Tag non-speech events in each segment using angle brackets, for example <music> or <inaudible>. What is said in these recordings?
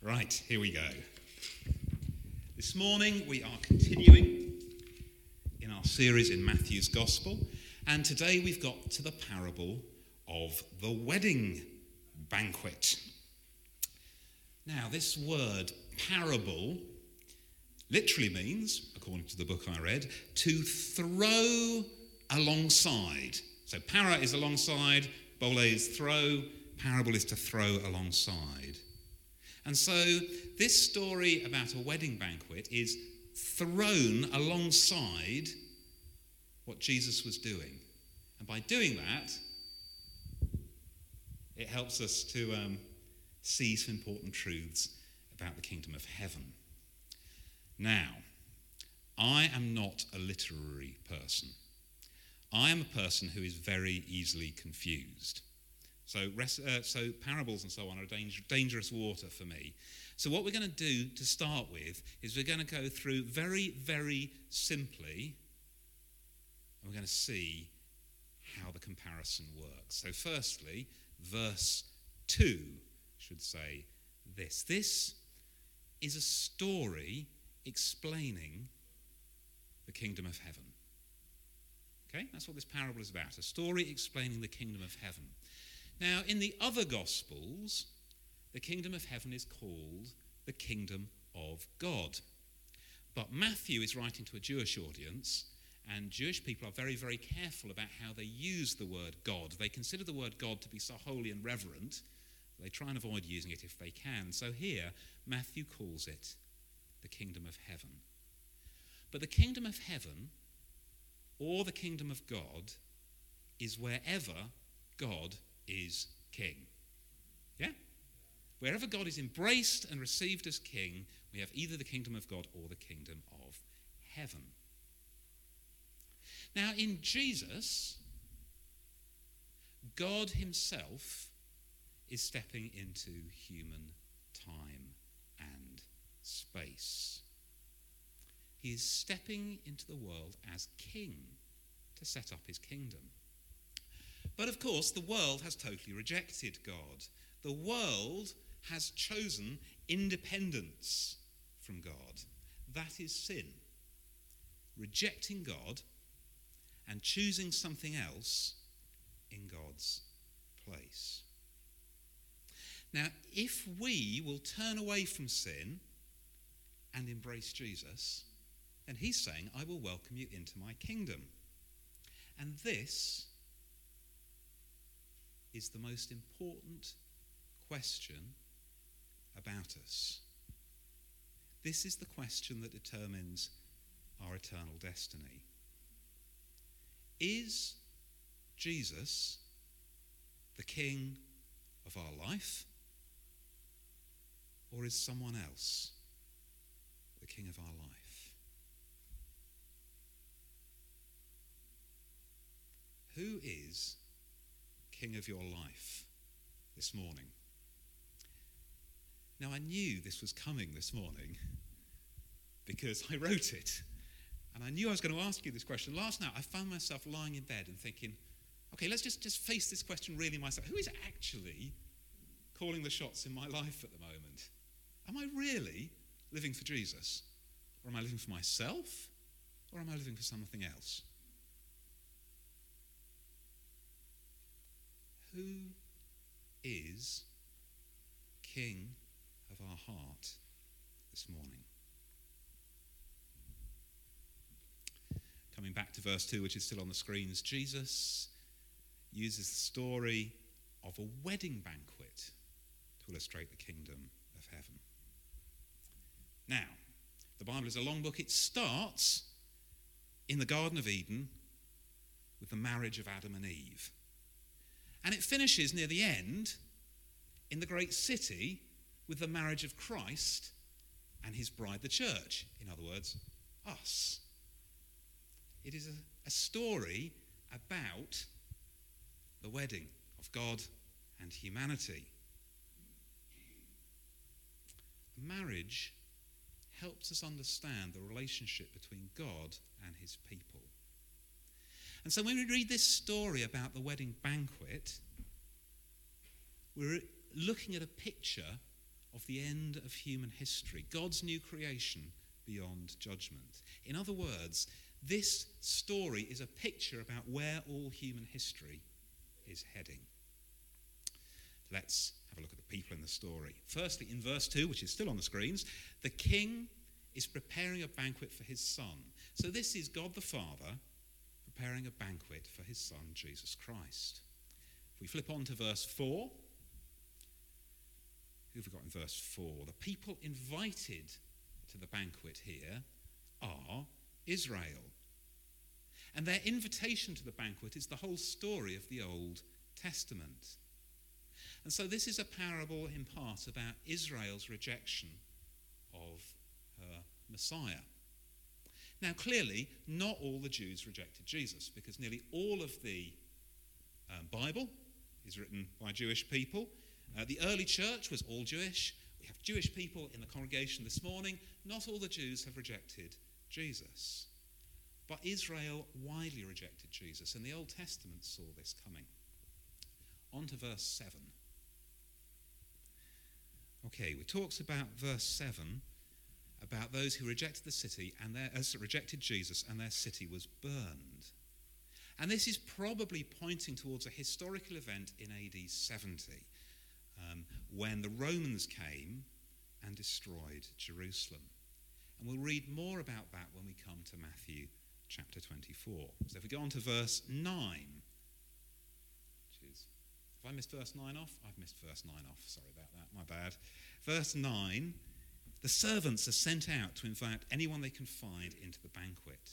Right, here we go. This morning we are continuing in our series in Matthew's Gospel, and today we've got to the parable of the wedding banquet. Now, this word parable literally means, according to the book I read, to throw alongside. So, para is alongside, bole is throw, parable is to throw alongside. And so, this story about a wedding banquet is thrown alongside what Jesus was doing. And by doing that, it helps us to um, see some important truths about the kingdom of heaven. Now, I am not a literary person. I am a person who is very easily confused. So, uh, so parables and so on are danger, dangerous water for me. So, what we're going to do to start with is we're going to go through very, very simply, and we're going to see how the comparison works. So, firstly, verse 2 should say this this is a story explaining the kingdom of heaven. Okay, that's what this parable is about a story explaining the kingdom of heaven. Now, in the other Gospels, the kingdom of heaven is called the kingdom of God. But Matthew is writing to a Jewish audience, and Jewish people are very, very careful about how they use the word God. They consider the word God to be so holy and reverent, they try and avoid using it if they can. So here, Matthew calls it the kingdom of heaven. But the kingdom of heaven, or the kingdom of God, is wherever God is king. Yeah? Wherever God is embraced and received as king, we have either the kingdom of God or the kingdom of heaven. Now, in Jesus, God Himself is stepping into human time and space. He is stepping into the world as king to set up his kingdom. But of course, the world has totally rejected God. The world has chosen independence from God. That is sin. Rejecting God and choosing something else in God's place. Now, if we will turn away from sin and embrace Jesus, then he's saying, I will welcome you into my kingdom. And this is the most important question about us. This is the question that determines our eternal destiny. Is Jesus the King of our life? Or is someone else the King of our life? Who is king of your life this morning? Now, I knew this was coming this morning because I wrote it. And I knew I was going to ask you this question. Last night, I found myself lying in bed and thinking, okay, let's just, just face this question really myself. Who is actually calling the shots in my life at the moment? Am I really living for Jesus? Or am I living for myself? Or am I living for something else? Who is King of our heart this morning? Coming back to verse 2, which is still on the screens, Jesus uses the story of a wedding banquet to illustrate the kingdom of heaven. Now, the Bible is a long book. It starts in the Garden of Eden with the marriage of Adam and Eve. And it finishes near the end in the great city with the marriage of Christ and his bride, the church. In other words, us. It is a, a story about the wedding of God and humanity. Marriage helps us understand the relationship between God and his people. And so when we read this story about the wedding banquet, we're looking at a picture of the end of human history, God's new creation beyond judgment. In other words, this story is a picture about where all human history is heading. Let's have a look at the people in the story. Firstly, in verse 2, which is still on the screens, the king is preparing a banquet for his son. So this is God the Father preparing a banquet for his son, Jesus Christ. If we flip on to verse 4, who have we got in verse 4? The people invited to the banquet here are Israel. And their invitation to the banquet is the whole story of the Old Testament. And so this is a parable in part about Israel's rejection of her Messiah. Now, clearly, not all the Jews rejected Jesus because nearly all of the um, Bible is written by Jewish people. Uh, the early church was all Jewish. We have Jewish people in the congregation this morning. Not all the Jews have rejected Jesus. But Israel widely rejected Jesus, and the Old Testament saw this coming. On to verse 7. Okay, it talks about verse 7 about those who rejected the city and their, uh, rejected Jesus and their city was burned. And this is probably pointing towards a historical event in AD 70 um, when the Romans came and destroyed Jerusalem. And we'll read more about that when we come to Matthew chapter 24. So if we go on to verse 9, which is, have I missed verse 9 off? I've missed verse 9 off. Sorry about that, my bad. Verse 9 the servants are sent out to invite anyone they can find into the banquet.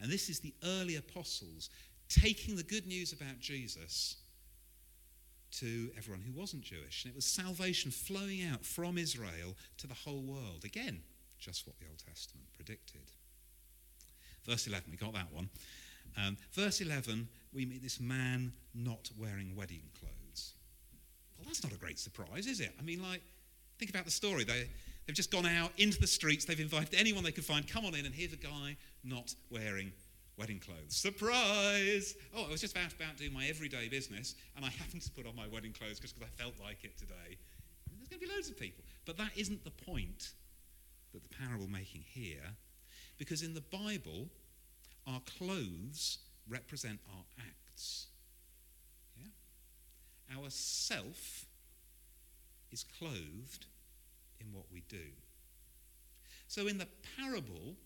And this is the early apostles taking the good news about Jesus to everyone who wasn't Jewish. And it was salvation flowing out from Israel to the whole world. Again, just what the Old Testament predicted. Verse 11, we got that one. Um, verse 11, we meet this man not wearing wedding clothes. Well, that's not a great surprise, is it? I mean, like, think about the story. They, They've just gone out into the streets. They've invited anyone they could find. Come on in, and here's a guy not wearing wedding clothes. Surprise! Oh, I was just about, about doing my everyday business, and I happened to put on my wedding clothes just because I felt like it today. I mean, there's going to be loads of people. But that isn't the point that the parable making here, because in the Bible, our clothes represent our acts. Yeah? Our self is clothed in what we do. So in the parable,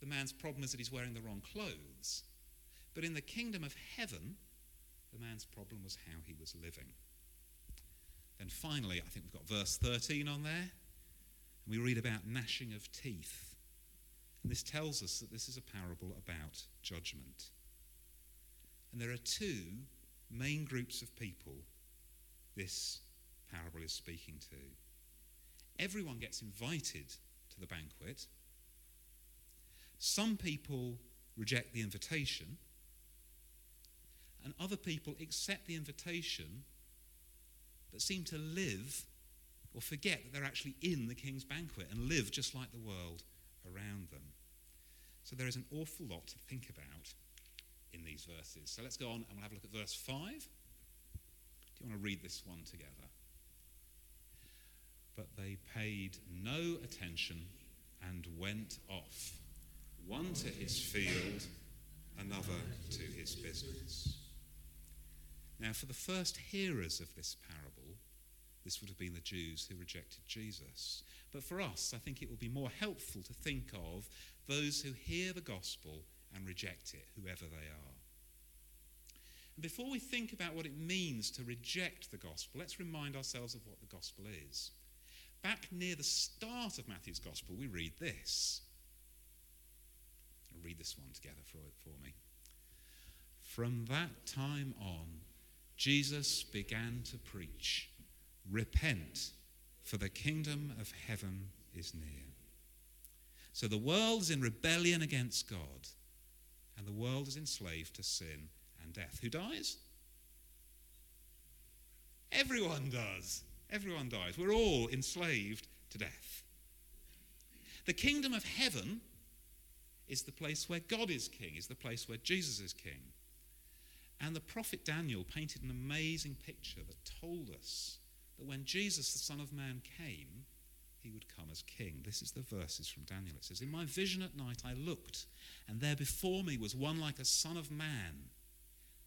the man's problem is that he's wearing the wrong clothes. But in the kingdom of heaven, the man's problem was how he was living. Then finally, I think we've got verse 13 on there. And we read about gnashing of teeth. And this tells us that this is a parable about judgment. And there are two main groups of people this parable is speaking to. Everyone gets invited to the banquet. Some people reject the invitation, and other people accept the invitation but seem to live or forget that they're actually in the king's banquet and live just like the world around them. So there is an awful lot to think about in these verses. So let's go on and we'll have a look at verse 5. Do you want to read this one together? But they paid no attention and went off, one to his field, another to his business. Now, for the first hearers of this parable, this would have been the Jews who rejected Jesus. But for us, I think it will be more helpful to think of those who hear the gospel and reject it, whoever they are. And before we think about what it means to reject the gospel, let's remind ourselves of what the gospel is back near the start of Matthew's Gospel, we read this. I'll read this one together for, for me. From that time on, Jesus began to preach Repent, for the kingdom of heaven is near. So the world is in rebellion against God, and the world is enslaved to sin and death. Who dies? Everyone does. Everyone dies. We're all enslaved to death. The kingdom of heaven is the place where God is king, is the place where Jesus is king. And the prophet Daniel painted an amazing picture that told us that when Jesus, the Son of Man, came, he would come as king. This is the verses from Daniel. It says, In my vision at night I looked, and there before me was one like a son of man,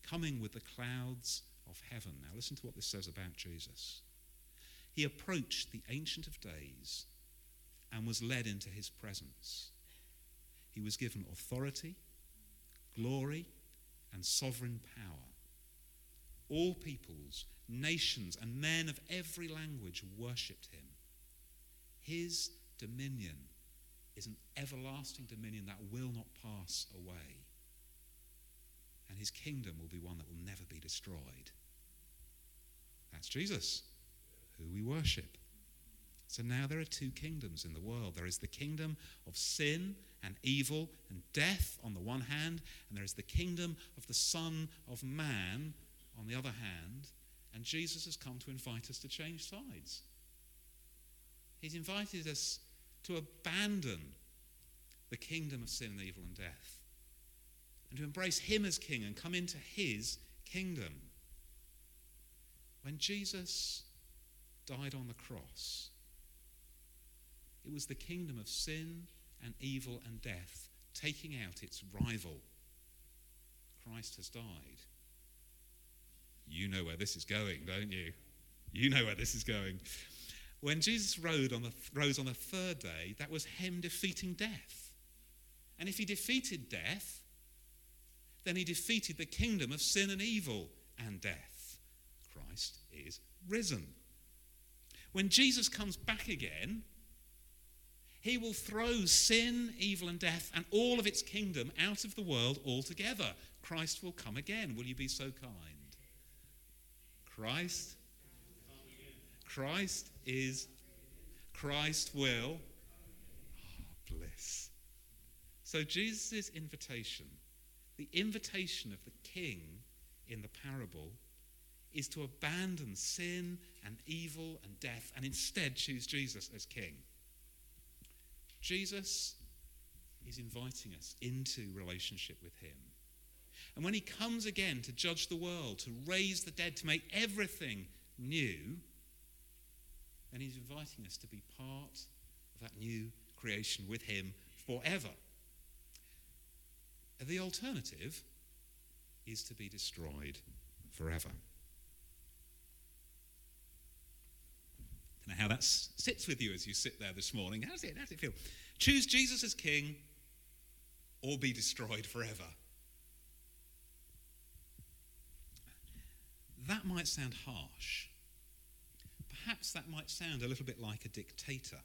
coming with the clouds of heaven. Now listen to what this says about Jesus. He approached the Ancient of Days and was led into his presence. He was given authority, glory, and sovereign power. All peoples, nations, and men of every language worshipped him. His dominion is an everlasting dominion that will not pass away. And his kingdom will be one that will never be destroyed. That's Jesus, who we worship. So now there are two kingdoms in the world there is the kingdom of sin and evil and death on the one hand, and there is the kingdom of the Son of Man on the other hand. And Jesus has come to invite us to change sides. He's invited us to abandon the kingdom of sin and evil and death and to embrace Him as King and come into His kingdom. When Jesus died on the cross, it was the kingdom of sin and evil and death taking out its rival. Christ has died. You know where this is going, don't you? You know where this is going. When Jesus rose on, the, rose on the third day, that was him defeating death. And if he defeated death, then he defeated the kingdom of sin and evil and death. Christ is risen. When Jesus comes back again, he will throw sin, evil, and death and all of its kingdom out of the world altogether. Christ will come again. Will you be so kind? Christ Christ is, Christ will. Oh, bliss. So, Jesus' invitation, the invitation of the king in the parable, is to abandon sin and evil and death and instead choose Jesus as king. Jesus is inviting us into relationship with him. And when he comes again to judge the world, to raise the dead, to make everything new, and he's inviting us to be part of that new creation with him forever. The alternative is to be destroyed forever. Know how that sits with you as you sit there this morning. How does it, how does it feel? Choose Jesus as king or be destroyed forever. That might sound harsh perhaps that might sound a little bit like a dictator.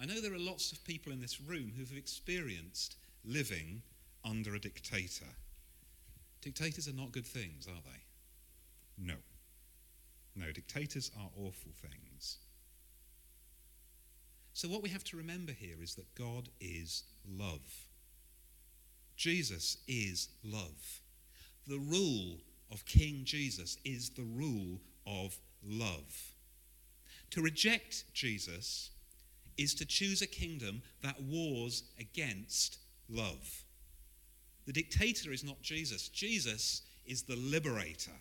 I know there are lots of people in this room who have experienced living under a dictator. Dictators are not good things, are they? No. No, dictators are awful things. So, what we have to remember here is that God is love. Jesus is love. The rule of King Jesus is the rule of love. To reject Jesus is to choose a kingdom that wars against love. The dictator is not Jesus, Jesus is the liberator,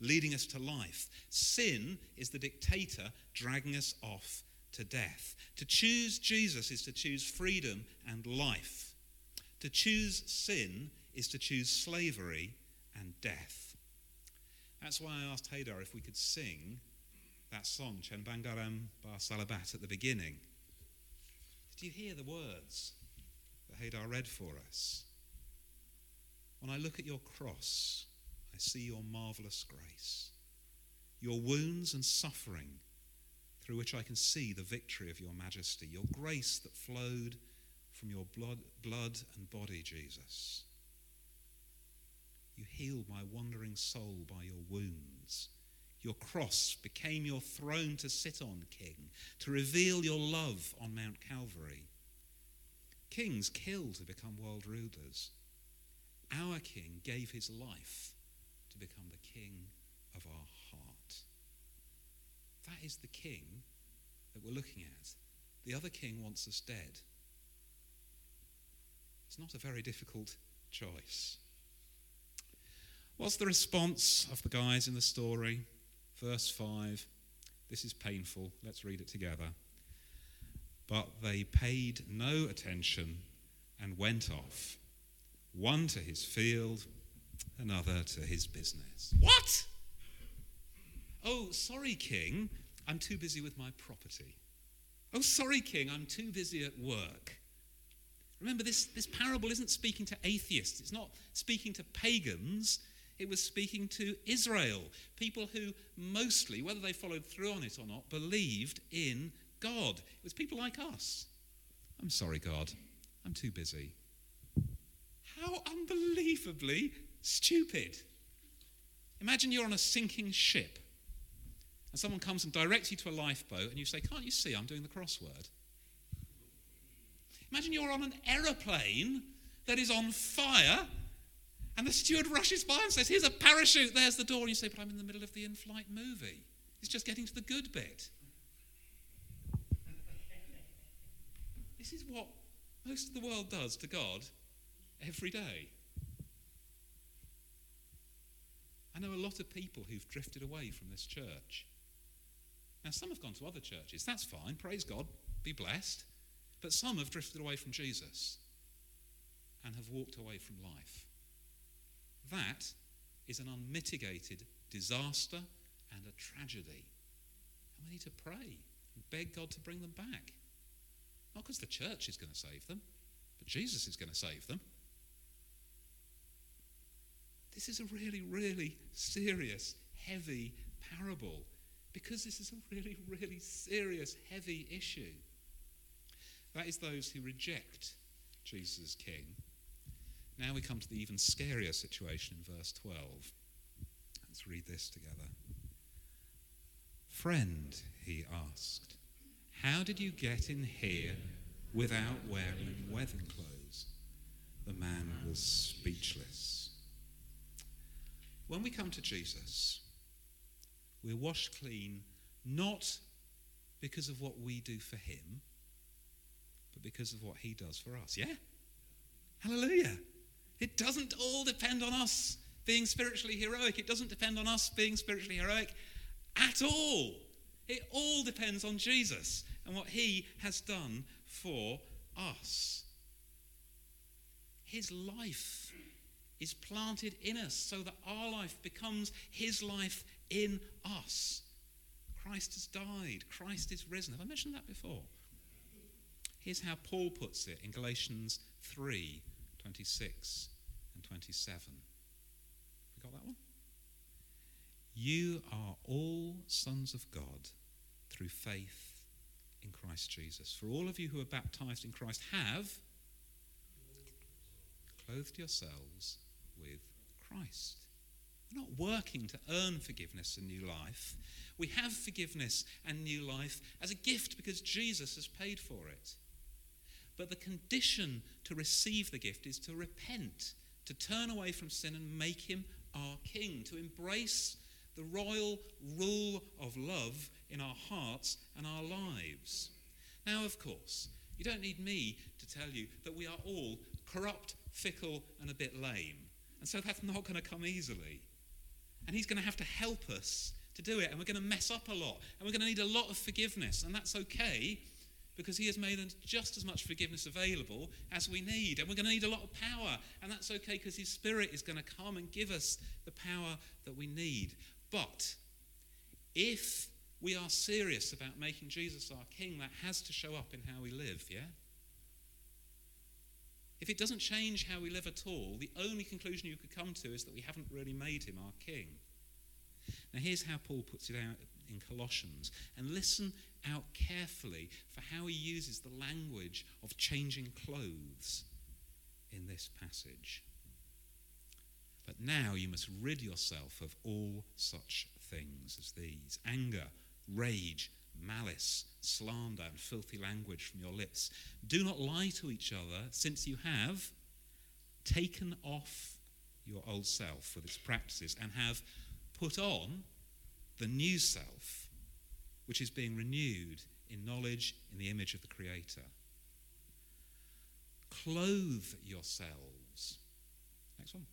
leading us to life. Sin is the dictator, dragging us off to death. To choose Jesus is to choose freedom and life. To choose sin is to choose slavery and death. That's why I asked Haydar if we could sing that song, Chen Bangaram Bar Salabat, at the beginning. Did you hear the words that Haydar read for us? When I look at your cross, I see your marvelous grace, your wounds and suffering, through which I can see the victory of your majesty, your grace that flowed from your blood, blood and body, Jesus. You healed my wandering soul by your wounds. Your cross became your throne to sit on, King, to reveal your love on Mount Calvary. Kings kill to become world rulers. Our King gave his life to become the King of our heart. That is the King that we're looking at. The other King wants us dead. It's not a very difficult choice. What's the response of the guys in the story? verse 5. This is painful. Let's read it together. But they paid no attention and went off, one to his field, another to his business. What? Oh, sorry, King, I'm too busy with my property. Oh, sorry, King, I'm too busy at work. Remember, this, this parable isn't speaking to atheists, it's not speaking to pagans. It was speaking to Israel, people who mostly, whether they followed through on it or not, believed in God. It was people like us. I'm sorry, God, I'm too busy. How unbelievably stupid. Imagine you're on a sinking ship and someone comes and directs you to a lifeboat and you say, Can't you see I'm doing the crossword? Imagine you're on an aeroplane that is on fire and the steward rushes by and says, Here's a parachute, there's the door. And you say, But I'm in the middle of the in flight movie. It's just getting to the good bit. this is what most of the world does to God every day. I know a lot of people who've drifted away from this church. Now, some have gone to other churches. That's fine. Praise God. Be blessed. But some have drifted away from Jesus and have walked away from life. That is an unmitigated disaster and a tragedy. And we need to pray and beg God to bring them back. Not because the church is going to save them, but Jesus is going to save them. This is a really, really serious, heavy parable because this is a really, really serious, heavy issue. That is those who reject Jesus as king. Now we come to the even scarier situation in verse 12. Let's read this together. Friend, he asked, how did you get in here without wearing wedding clothes? The man was speechless. When we come to Jesus, we're washed clean not because of what we do for him, but because of what he does for us. Yeah? Hallelujah. It doesn't all depend on us being spiritually heroic. It doesn't depend on us being spiritually heroic at all. It all depends on Jesus and what he has done for us. His life is planted in us so that our life becomes his life in us. Christ has died, Christ is risen. Have I mentioned that before? Here's how Paul puts it in Galatians 3 26 and 27. We got that one? You are all sons of God through faith in Christ Jesus. For all of you who are baptized in Christ have clothed yourselves with Christ. We're not working to earn forgiveness and new life. We have forgiveness and new life as a gift because Jesus has paid for it. But the condition to receive the gift is to repent, to turn away from sin and make him our king, to embrace the royal rule of love in our hearts and our lives. Now, of course, you don't need me to tell you that we are all corrupt, fickle, and a bit lame. And so that's not going to come easily. And He's going to have to help us to do it. And we're going to mess up a lot. And we're going to need a lot of forgiveness. And that's okay because He has made just as much forgiveness available as we need. And we're going to need a lot of power. And that's okay because His Spirit is going to come and give us the power that we need. But if we are serious about making Jesus our King, that has to show up in how we live, yeah? If it doesn't change how we live at all, the only conclusion you could come to is that we haven't really made him our king. Now, here's how Paul puts it out in Colossians. And listen out carefully for how he uses the language of changing clothes in this passage. But now you must rid yourself of all such things as these anger, rage, malice, slander, and filthy language from your lips. Do not lie to each other, since you have taken off your old self with its practices and have put on the new self, which is being renewed in knowledge in the image of the Creator. Clothe yourselves. Next one.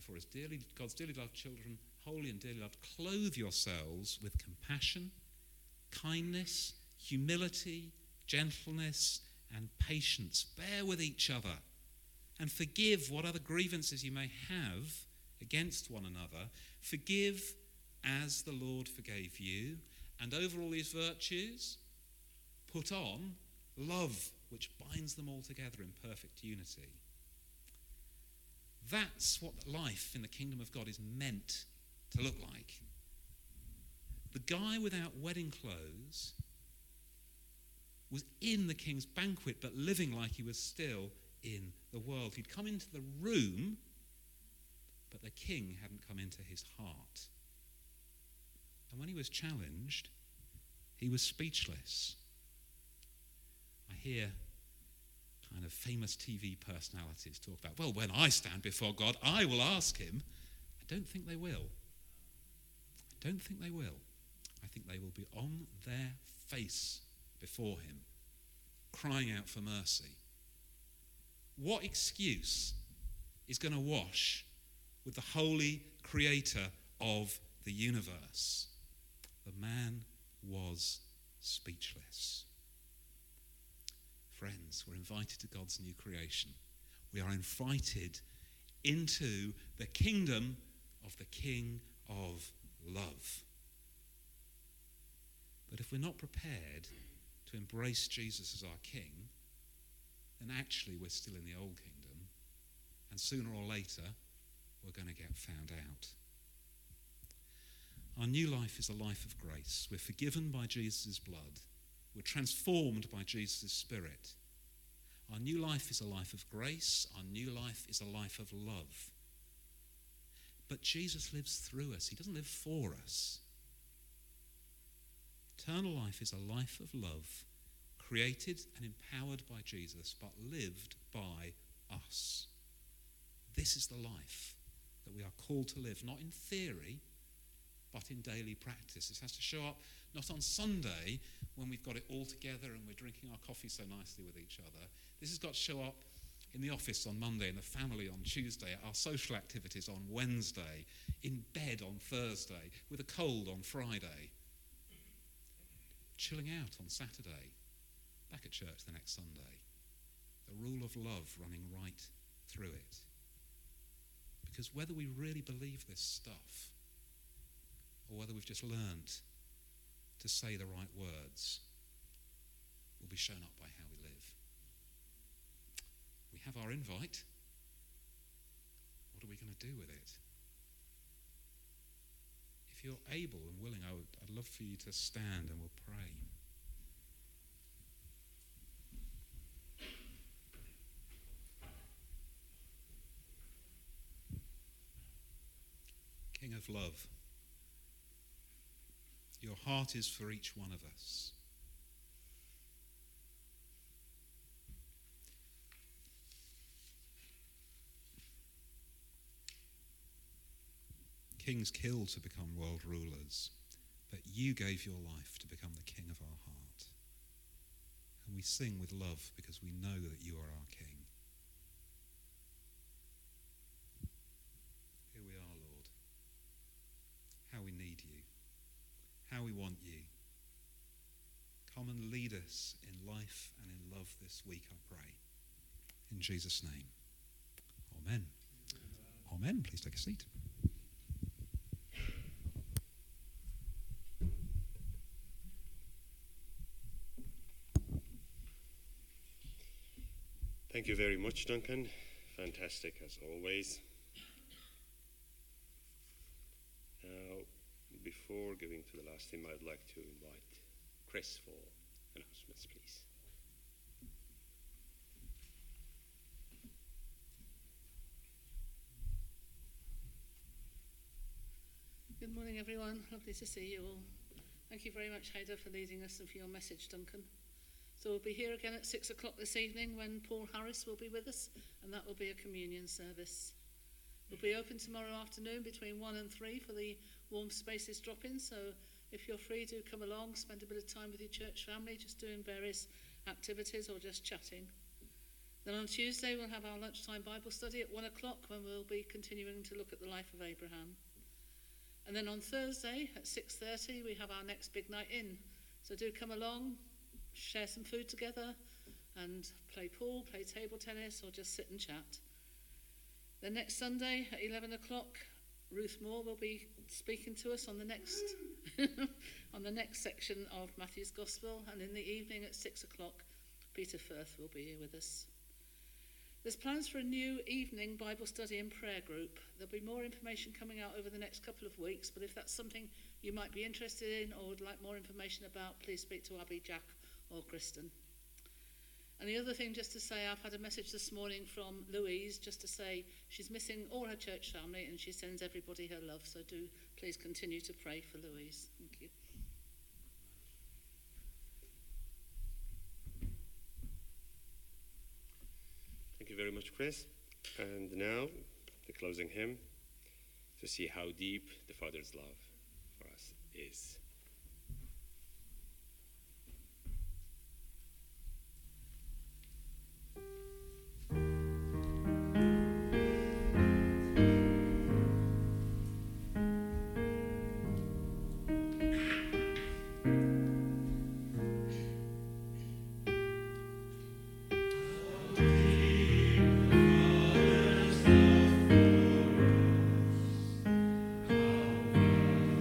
Therefore, as dearly, God's dearly loved children, holy and dearly loved, clothe yourselves with compassion, kindness, humility, gentleness, and patience. Bear with each other and forgive what other grievances you may have against one another. Forgive as the Lord forgave you. And over all these virtues, put on love, which binds them all together in perfect unity. That's what life in the kingdom of God is meant to look like. The guy without wedding clothes was in the king's banquet, but living like he was still in the world. He'd come into the room, but the king hadn't come into his heart. And when he was challenged, he was speechless. I hear kind of famous TV personalities talk about, well, when I stand before God, I will ask him. I don't think they will. I don't think they will. I think they will be on their face before him, crying out for mercy. What excuse is going to wash with the holy creator of the universe? The man was speechless. Friends, we're invited to God's new creation. We are invited into the kingdom of the King of love. But if we're not prepared to embrace Jesus as our King, then actually we're still in the old kingdom, and sooner or later we're going to get found out. Our new life is a life of grace. We're forgiven by Jesus' blood. We're transformed by Jesus' Spirit. Our new life is a life of grace. Our new life is a life of love. But Jesus lives through us, He doesn't live for us. Eternal life is a life of love, created and empowered by Jesus, but lived by us. This is the life that we are called to live, not in theory, but in daily practice. This has to show up not on Sunday when we've got it all together and we're drinking our coffee so nicely with each other. This has got to show up in the office on Monday, in the family on Tuesday, our social activities on Wednesday, in bed on Thursday, with a cold on Friday, chilling out on Saturday, back at church the next Sunday. The rule of love running right through it. Because whether we really believe this stuff, or whether we've just learned to say the right words, will be shown up by how we live. We have our invite. What are we going to do with it? If you're able and willing, I would, I'd love for you to stand and we'll pray. King of love. Your heart is for each one of us. Kings kill to become world rulers, but you gave your life to become the king of our heart. And we sing with love because we know that you are our king. Here we are, Lord. How we need you how we want you. Come and lead us in life and in love this week, I pray. In Jesus' name. Amen. Amen. Please take a seat. Thank you very much, Duncan. Fantastic as always. Now, before giving to the last hymn, I'd like to invite Chris for announcements, please. Good morning, everyone. Lovely to see you all. Thank you very much, Haydar, for leading us and for your message, Duncan. So we'll be here again at six o'clock this evening when Paul Harris will be with us, and that will be a communion service. We'll be open tomorrow afternoon between one and three for the warm spaces drop in. So if you're free, do come along, spend a bit of time with your church family, just doing various activities or just chatting. Then on Tuesday, we'll have our lunchtime Bible study at one o'clock when we'll be continuing to look at the life of Abraham. And then on Thursday at 6.30, we have our next big night in. So do come along, share some food together, and play pool, play table tennis, or just sit and chat. Then next Sunday at 11 o'clock, Ruth Moore will be speaking to us on the next <laughs> on the next section of Matthew's Gospel, and in the evening at six o'clock, Peter Firth will be here with us. There's plans for a new evening Bible study and prayer group. There'll be more information coming out over the next couple of weeks, but if that's something you might be interested in or would like more information about, please speak to Abby, Jack, or Kristen. And the other thing, just to say, I've had a message this morning from Louise, just to say she's missing all her church family and she sends everybody her love. So do please continue to pray for Louise. Thank you. Thank you very much, Chris. And now, the closing hymn to see how deep the Father's love for us is.